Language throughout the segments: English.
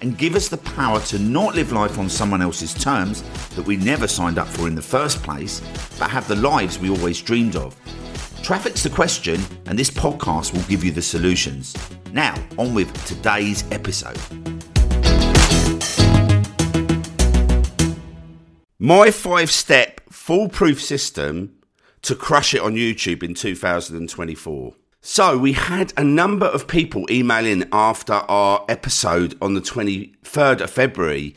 and give us the power to not live life on someone else's terms that we never signed up for in the first place, but have the lives we always dreamed of. Traffic's the question, and this podcast will give you the solutions. Now, on with today's episode. My five step foolproof system to crush it on YouTube in 2024. So we had a number of people email in after our episode on the 23rd of February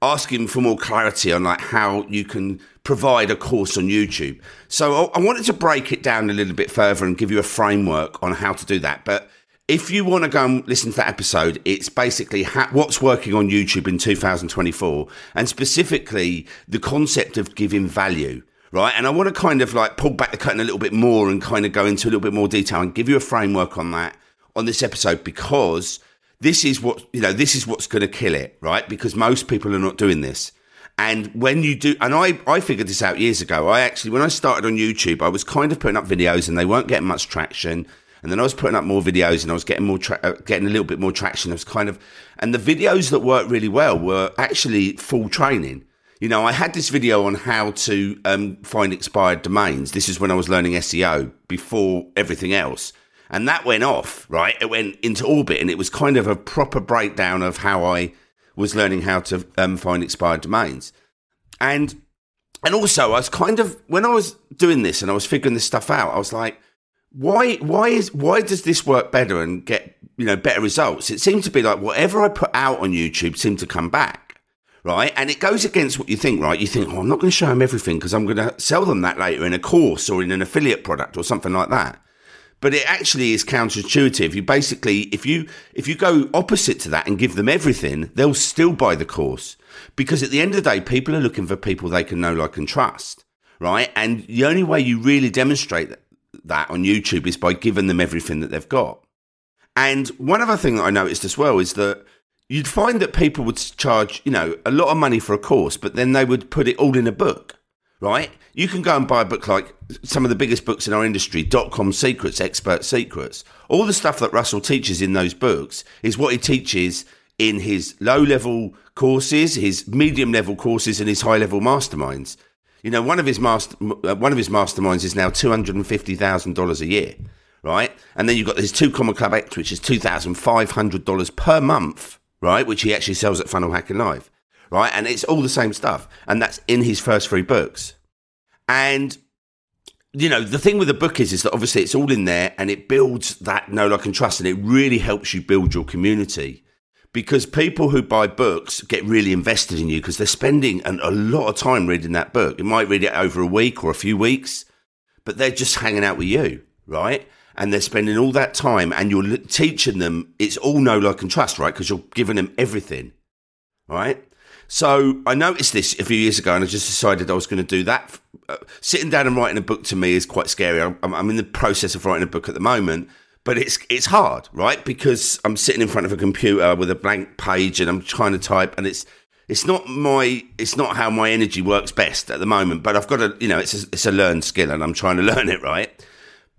asking for more clarity on like how you can provide a course on YouTube. So I wanted to break it down a little bit further and give you a framework on how to do that. But if you want to go and listen to that episode, it's basically what's working on YouTube in 2024 and specifically the concept of giving value right? And I want to kind of like pull back the curtain a little bit more and kind of go into a little bit more detail and give you a framework on that on this episode because this is what, you know, this is what's going to kill it, right? Because most people are not doing this. And when you do, and I, I figured this out years ago. I actually, when I started on YouTube, I was kind of putting up videos and they weren't getting much traction. And then I was putting up more videos and I was getting more, tra- uh, getting a little bit more traction. I was kind of, and the videos that worked really well were actually full training. You know, I had this video on how to um, find expired domains. This is when I was learning SEO before everything else. And that went off, right? It went into orbit and it was kind of a proper breakdown of how I was learning how to um, find expired domains. And, and also I was kind of, when I was doing this and I was figuring this stuff out, I was like, why, why is, why does this work better and get, you know, better results? It seemed to be like whatever I put out on YouTube seemed to come back right? And it goes against what you think, right? You think, oh, I'm not going to show them everything because I'm going to sell them that later in a course or in an affiliate product or something like that. But it actually is counterintuitive. You basically, if you, if you go opposite to that and give them everything, they'll still buy the course because at the end of the day, people are looking for people they can know, like, and trust, right? And the only way you really demonstrate that on YouTube is by giving them everything that they've got. And one other thing that I noticed as well is that you'd find that people would charge, you know, a lot of money for a course, but then they would put it all in a book, right? You can go and buy a book like some of the biggest books in our industry, dot com secrets, expert secrets. All the stuff that Russell teaches in those books is what he teaches in his low level courses, his medium level courses, and his high level masterminds. You know, one of his master, uh, one of his masterminds is now two hundred and fifty thousand dollars a year, right? And then you've got his two comma club X, which is two thousand five hundred dollars per month right? Which he actually sells at Funnel Hacking Live, right? And it's all the same stuff. And that's in his first three books. And, you know, the thing with the book is, is that obviously it's all in there and it builds that know, like, and trust. And it really helps you build your community because people who buy books get really invested in you because they're spending an, a lot of time reading that book. You might read it over a week or a few weeks, but they're just hanging out with you, right? And they're spending all that time and you're teaching them it's all know like and trust right? Because you're giving them everything right? So i noticed this a few years ago and i just decided i was going to do that. Uh, sitting down and writing a book to me is quite scary. I'm, I'm in the process of writing a book at the moment but it's it's hard right? Because i'm sitting in front of a computer with a blank page and i'm trying to type and it's it's not my it's not how my energy works best at the moment but i've got to you know it's a, it's a learned skill and i'm trying to learn it right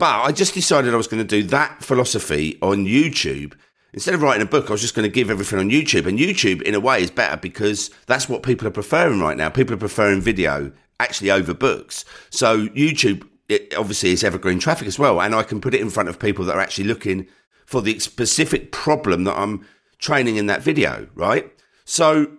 but I just decided I was going to do that philosophy on YouTube. Instead of writing a book, I was just going to give everything on YouTube. And YouTube, in a way, is better because that's what people are preferring right now. People are preferring video actually over books. So YouTube, it obviously, is evergreen traffic as well. And I can put it in front of people that are actually looking for the specific problem that I'm training in that video, right? So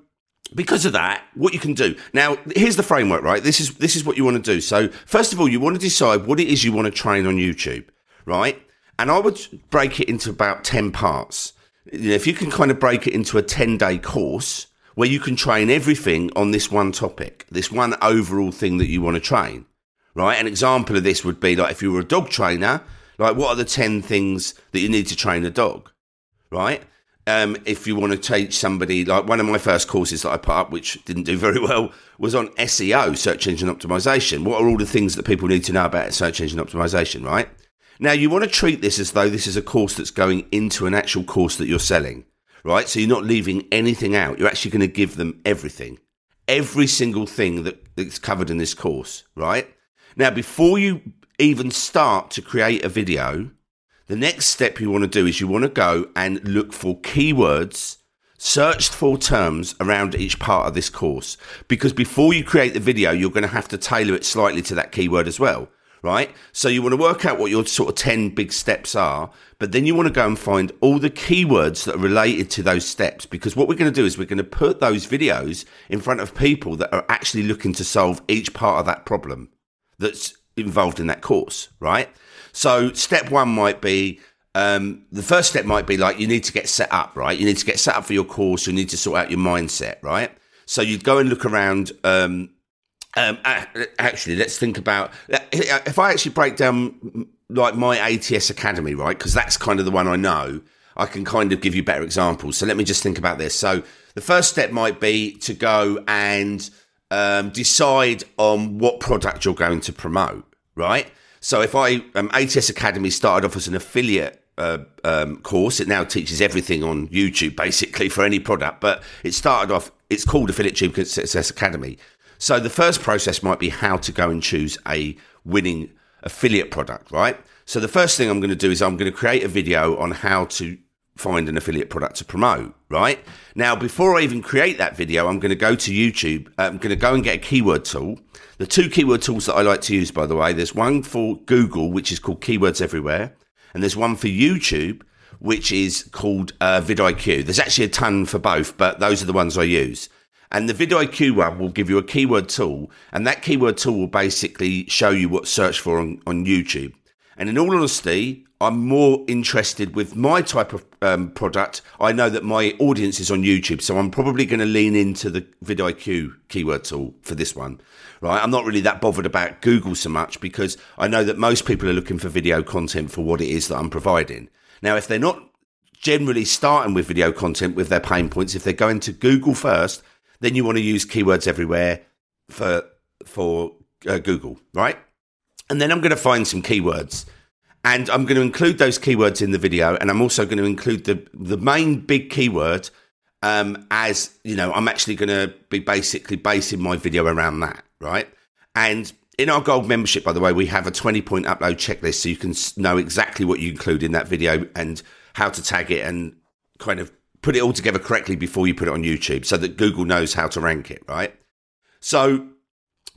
because of that, what you can do now, here's the framework, right? This is, this is what you want to do. So first of all, you want to decide what it is you want to train on YouTube, right? And I would break it into about 10 parts. If you can kind of break it into a 10 day course where you can train everything on this one topic, this one overall thing that you want to train, right? An example of this would be like if you were a dog trainer, like what are the 10 things that you need to train a dog, right? Um, if you want to teach somebody, like one of my first courses that I put up, which didn't do very well, was on SEO, search engine optimization. What are all the things that people need to know about search engine optimization, right? Now, you want to treat this as though this is a course that's going into an actual course that you're selling, right? So you're not leaving anything out. You're actually going to give them everything, every single thing that, that's covered in this course, right? Now, before you even start to create a video, the next step you want to do is you want to go and look for keywords, searched for terms around each part of this course. Because before you create the video, you're going to have to tailor it slightly to that keyword as well right? So you want to work out what your sort of 10 big steps are, but then you want to go and find all the keywords that are related to those steps because what we're going to do is we're going to put those videos in front of people that are actually looking to solve each part of that problem that's involved in that course, right? So step one might be um, the first step might be like you need to get set up, right? You need to get set up for your course. You need to sort out your mindset, right? So you'd go and look around. Um, um, actually, let's think about if I actually break down like my ATS Academy, right? Because that's kind of the one I know. I can kind of give you better examples. So let me just think about this. So the first step might be to go and um, decide on what product you're going to promote, right? So if I um, ATS Academy started off as an affiliate uh, um, course, it now teaches everything on YouTube basically for any product. But it started off. It's called Affiliate Tube Success Academy. So the first process might be how to go and choose a winning affiliate product, right? So the first thing I'm going to do is I'm going to create a video on how to find an affiliate product to promote, right? Now, before I even create that video, I'm going to go to YouTube. I'm going to go and get a keyword tool. The two keyword tools that I like to use, by the way, there's one for Google, which is called Keywords Everywhere, and there's one for YouTube, which is called uh, vidIQ. There's actually a ton for both, but those are the ones I use. And the vidIQ one will give you a keyword tool, and that keyword tool will basically show you what search for on, on YouTube. And in all honesty, I'm more interested with my type of um, product. I know that my audience is on YouTube, so I'm probably going to lean into the vidIQ keyword tool for this one. Right? I'm not really that bothered about Google so much because I know that most people are looking for video content for what it is that I'm providing. Now, if they're not generally starting with video content with their pain points, if they're going to Google first, then you want to use keywords everywhere for for uh, Google, right? And then I'm going to find some keywords and I'm going to include those keywords in the video, and I'm also going to include the the main big keyword um, as you know. I'm actually going to be basically basing my video around that, right? And in our gold membership, by the way, we have a 20 point upload checklist, so you can know exactly what you include in that video and how to tag it and kind of put it all together correctly before you put it on YouTube, so that Google knows how to rank it, right? So,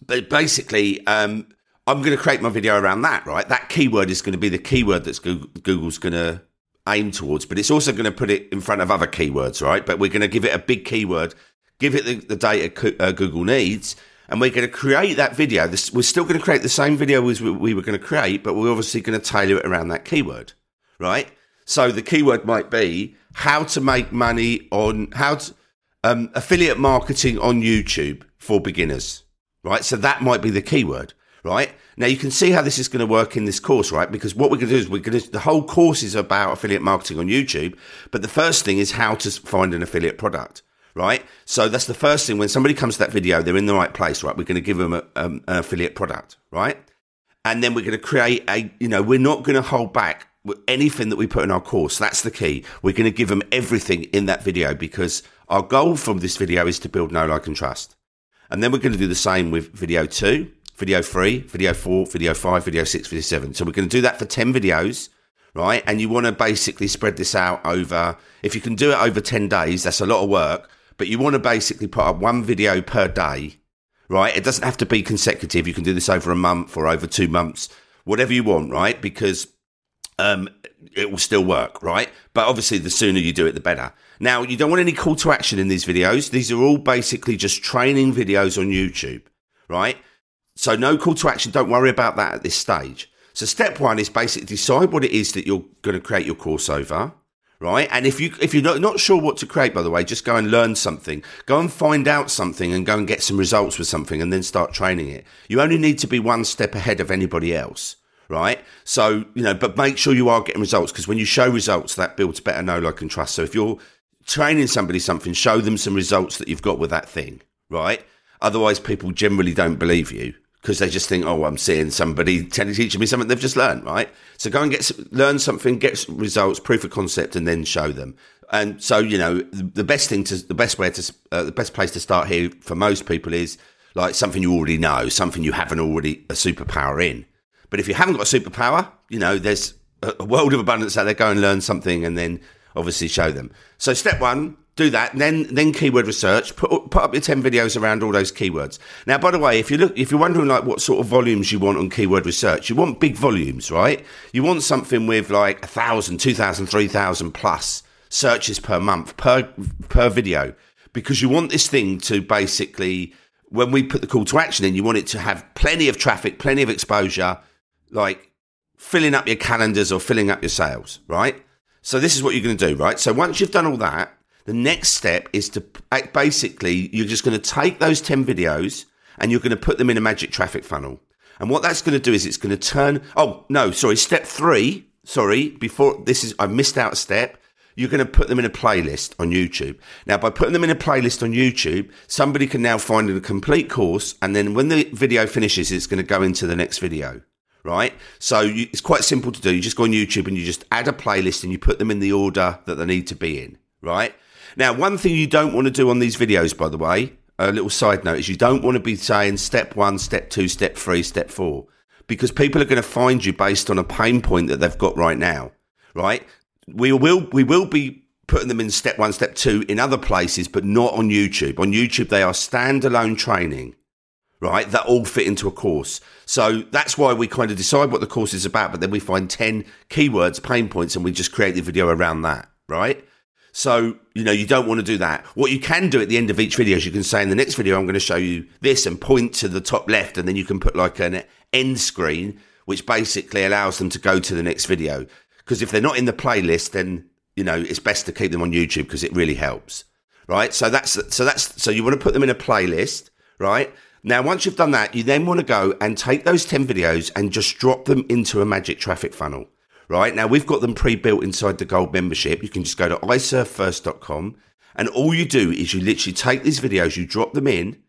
but basically, um, I'm going to create my video around that, right? That keyword is going to be the keyword Google, Google's going to aim towards, but it's also going to put it in front of other keywords, right? But we're going to give it a big keyword, give it the, the data uh, Google needs, and we're going to create that video. This, we're still going to create the same video as we, we were going to create, but we're obviously going to tailor it around that keyword, right? So the keyword might be how to make money on how to um, affiliate marketing on YouTube for beginners, right? So that might be the keyword right? Now you can see how this is going to work in this course, right? Because what we're going to do is we're going to, the whole course is about affiliate marketing on YouTube. But the first thing is how to find an affiliate product, right? So that's the first thing. When somebody comes to that video, they're in the right place, right? We're going to give them a, um, an affiliate product, right? And then we're going to create a, you know, we're not going to hold back anything that we put in our course. That's the key. We're going to give them everything in that video because our goal from this video is to build know, like, and trust. And then we're going to do the same with video two video three, video four, video five, video six, video seven. So we're going to do that for 10 videos, right? And you want to basically spread this out over, if you can do it over 10 days, that's a lot of work, but you want to basically put up one video per day, right? It doesn't have to be consecutive. You can do this over a month or over two months, whatever you want, right? Because, um, it will still work, right? But obviously, the sooner you do it, the better. Now, you don't want any call to action in these videos. These are all basically just training videos on YouTube, right? So no call to action. Don't worry about that at this stage. So step one is basically decide what it is that you're going to create your course over, right? And if you if you're not, sure what to create, by the way, just go and learn something. Go and find out something and go and get some results with something, and then start training it. You only need to be one step ahead of anybody else, right? So you know, but make sure you are getting results because when you show results, that builds better know, like, and trust. So if you're training somebody something, show them some results that you've got with that thing, right? Otherwise, people generally don't believe you because they just think, oh, I'm seeing somebody teaching me something they've just learned, right? So go and get learn something, get results, proof of concept, and then show them. And so, you know, the best thing to, the best way to, uh, the best place to start here for most people is like something you already know, something you haven't already a superpower in. But if you haven't got a superpower, you know, there's a world of abundance out there. Go and learn something and then obviously show them. So step one, do that. Then, then keyword research. Put, put up your 10 videos around all those keywords. Now, by the way, if you look, if you're wondering like what sort of volumes you want on keyword research, you want big volumes, right? You want something with like a thousand, two thousand, three thousand plus searches per month per, per video because you want this thing to basically, when we put the call to action in, you want it to have plenty of traffic, plenty of exposure, like filling up your calendars or filling up your sales, right? So this is what you're going to do, right? So once you've done all that, the next step is to basically, you're just going to take those 10 videos and you're going to put them in a magic traffic funnel. And what that's going to do is it's going to turn, oh, no, sorry, step three, sorry, before this is, I missed out a step. You're going to put them in a playlist on YouTube. Now, by putting them in a playlist on YouTube, somebody can now find a complete course. And then when the video finishes, it's going to go into the next video right? So you, it's quite simple to do. You just go on YouTube and you just add a playlist and you put them in the order that they need to be in, right? Now, one thing you don't want to do on these videos, by the way, a little side note is you don't want to be saying step one, step two, step three, step four, because people are going to find you based on a pain point that they've got right now, right? We will, we will be putting them in step one, step two in other places, but not on YouTube. On YouTube, they are standalone training right? That all fit into a course. So that's why we kind of decide what the course is about, but then we find 10 keywords, pain points, and we just create the video around that, right? So, you know, you don't want to do that. What you can do at the end of each video is you can say in the next video, I'm going to show you this and point to the top left. And then you can put like an end screen, which basically allows them to go to the next video. Because if they're not in the playlist, then, you know, it's best to keep them on YouTube because it really helps. Right. So that's, so that's, so you want to put them in a playlist, right? Now, once you've done that, you then want to go and take those 10 videos and just drop them into a magic traffic funnel, right? Now, we've got them pre built inside the gold membership. You can just go to iservefirst.com and all you do is you literally take these videos, you drop them in,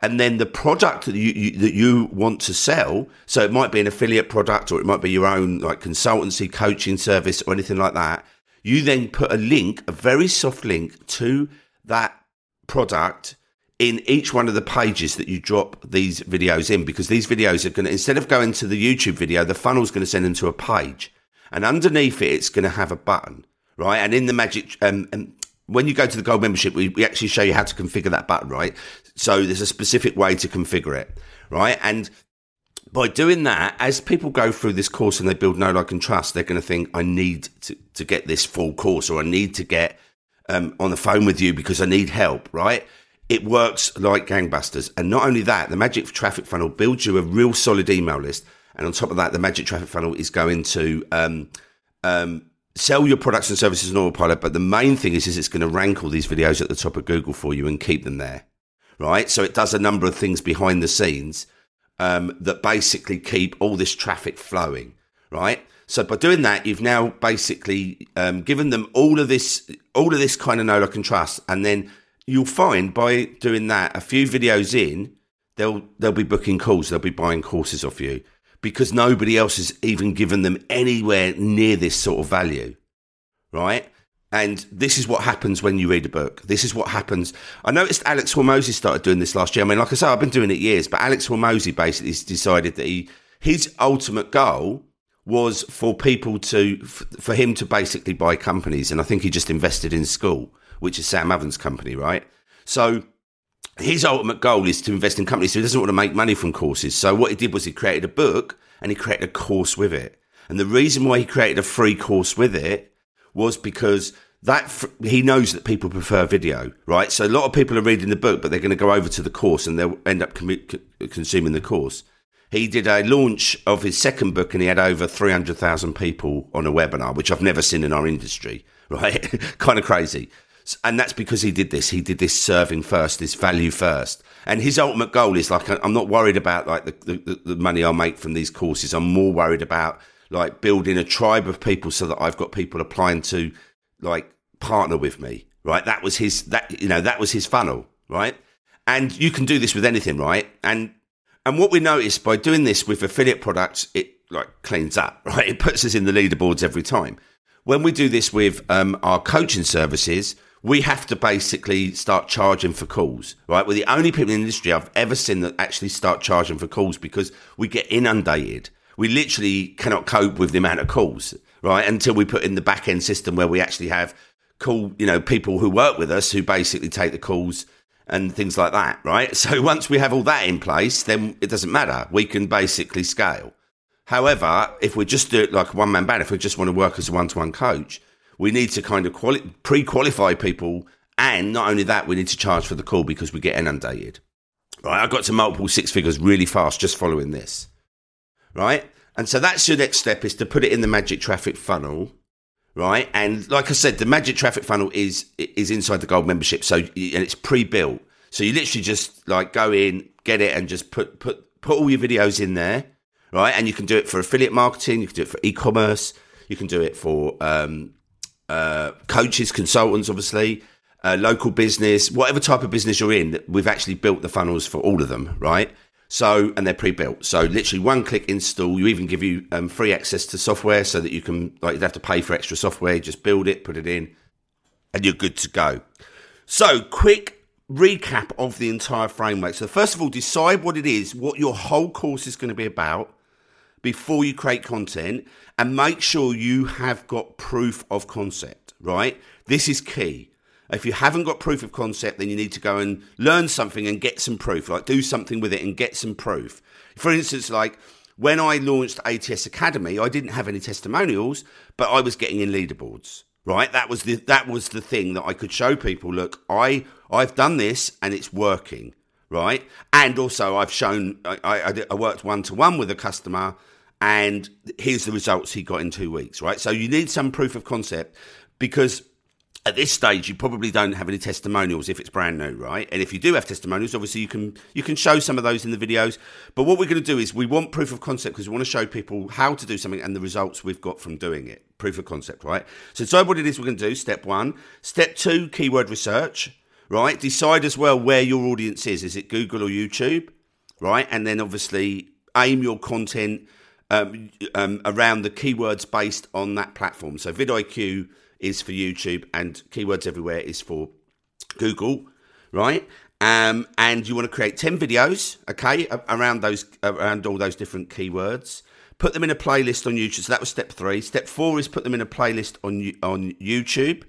and then the product that you, you, that you want to sell so it might be an affiliate product or it might be your own like consultancy coaching service or anything like that you then put a link a very soft link to that product in each one of the pages that you drop these videos in because these videos are going to, instead of going to the YouTube video, the funnel's going to send them to a page. And underneath it, it's going to have a button, right? And in the magic, um, and when you go to the gold membership, we, we actually show you how to configure that button, right? So there's a specific way to configure it, right? And by doing that, as people go through this course and they build know, like, and trust, they're going to think, I need to, to get this full course or I need to get um, on the phone with you because I need help, right? it works like gangbusters. And not only that, the Magic Traffic Funnel builds you a real solid email list. And on top of that, the Magic Traffic Funnel is going to um, um, sell your products and services on autopilot. But the main thing is, is it's going to rank all these videos at the top of Google for you and keep them there, right? So it does a number of things behind the scenes um, that basically keep all this traffic flowing, right? So by doing that, you've now basically um, given them all of this, all of this kind of know, like, and trust, and then you'll find by doing that, a few videos in, they'll they'll be booking calls, they'll be buying courses off you because nobody else has even given them anywhere near this sort of value, right? And this is what happens when you read a book. This is what happens. I noticed Alex Hormozi started doing this last year. I mean, like I say, I've been doing it years, but Alex Hormozi basically decided that he his ultimate goal was for people to for him to basically buy companies, and I think he just invested in Skool, which is Sam Ovens' company, right? So his ultimate goal is to invest in companies. So he doesn't want to make money from courses. So what he did was he created a book and he created a course with it. And the reason why he created a free course with it was because that he knows that people prefer video, right? So a lot of people are reading the book, but they're going to go over to the course and they'll end up consuming the course. He did a launch of his second book and he had over 300,000 people on a webinar, which I've never seen in our industry, right? kind of crazy. And that's because he did this. He did this serving first, this value first. And his ultimate goal is like, I'm not worried about like the, the, the money I'll make from these courses. I'm more worried about like building a tribe of people so that I've got people applying to like partner with me. right? That was his that you know that was his funnel, right? And you can do this with anything, right? And and what we noticed by doing this with affiliate products, it like cleans up, right? It puts us in the leaderboards every time. When we do this with um, our coaching services, we have to basically start charging for calls, right? We're the only people in the industry I've ever seen that actually start charging for calls because we get inundated. We literally cannot cope with the amount of calls, right? Until we put in the back end system where we actually have call, you know, people who work with us who basically take the calls and things like that, right? So once we have all that in place, then it doesn't matter. We can basically scale. However, if we just do it like one man band, if we just want to work as a one to one coach, we need to kind of quali- pre qualify people. And not only that, we need to charge for the call because we get inundated. Right. I got to multiple six figures really fast just following this. Right. And so that's your next step is to put it in the magic traffic funnel right? And like I said, the Magic Traffic Funnel is is inside the Gold membership, so and it's pre-built. So you literally just like go in, get it, and just put put put all your videos in there, right? And you can do it for affiliate marketing, you can do it for e-commerce, you can do it for um, uh, coaches, consultants, obviously. Uh, local business, whatever type of business you're in, we've actually built the funnels for all of them, right? So, and they're pre-built. So literally one click install. You even give you um, free access to software so that you can, like, you don't have to pay for extra software. Just build it, put it in, and you're good to go. So quick recap of the entire framework. So first of all, decide what it is, what your whole course is going to be about before you create content and make sure you have got proof of concept, right? This is key. If you haven't got proof of concept, then you need to go and learn something and get some proof, like do something with it and get some proof. For instance, like when I launched ATS Academy, I didn't have any testimonials, but I was getting in leaderboards. Right, that was the that was the thing that I could show people. Look, I I've done this and it's working. Right, and also I've shown I, I, I worked one to one with a customer, and here's the results he got in two weeks. Right, so you need some proof of concept because at this stage you probably don't have any testimonials if it's brand new right? And if you do have testimonials obviously you can you can show some of those in the videos. But what we're going to do is we want proof of concept because we want to show people how to do something and the results we've got from doing it. Proof of concept right? So decide what it is we're going to do step one. Step two keyword research right? Decide as well where your audience is. Is it google or youtube right? And then obviously aim your content um, um, around the keywords based on that platform so vidiq is for YouTube and Keywords Everywhere is for Google, right? Um, and you want to create 10 videos, okay, around those, around all those different keywords. Put them in a playlist on YouTube. So that was step three. Step four is put them in a playlist on, on YouTube.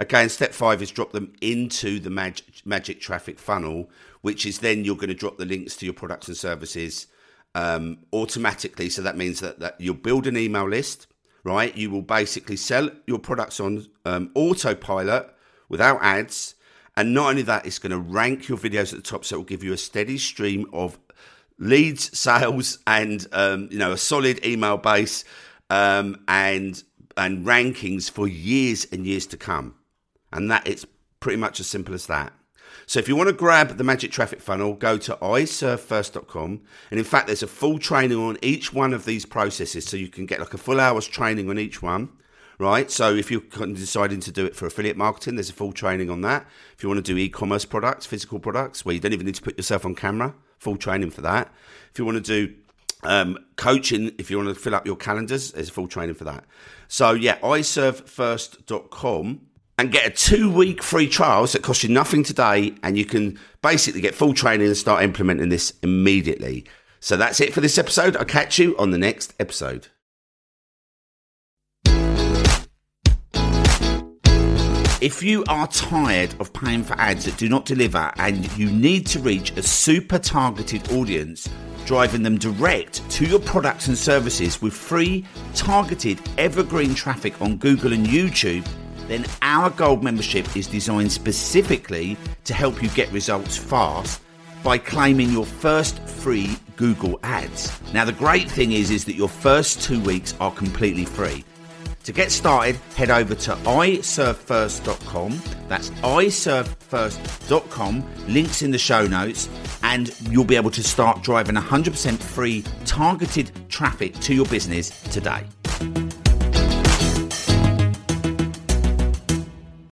Okay, and step five is drop them into the magic, magic traffic funnel, which is then you're going to drop the links to your products and services um, automatically. So that means that, that you'll build an email list right? You will basically sell your products on um, autopilot without ads. And not only that, it's going to rank your videos at the top, so it will give you a steady stream of leads, sales, and um, you know a solid email base um, and and rankings for years and years to come. And that it's pretty much as simple as that. So if you want to grab the magic traffic funnel, go to iservefirst.com. And in fact, there's a full training on each one of these processes. So you can get like a full hour's training on each one. Right. So if you're deciding to do it for affiliate marketing, there's a full training on that. If you want to do e-commerce products, physical products, where you don't even need to put yourself on camera, full training for that. If you want to do um, coaching, if you want to fill up your calendars, there's a full training for that. So yeah, iservefirst.com and get a two week free trial that costs you nothing today. And you can basically get full training and start implementing this immediately. So that's it for this episode. I'll catch you on the next episode. If you are tired of paying for ads that do not deliver and you need to reach a super targeted audience, driving them direct to your products and services with free, targeted, evergreen traffic on Google and YouTube, then our gold membership is designed specifically to help you get results fast by claiming your first free Google ads. Now the great thing is is that your first 2 weeks are completely free. To get started, head over to iservefirst.com. That's iservefirst.com. Links in the show notes, and you'll be able to start driving 100% free targeted traffic to your business today.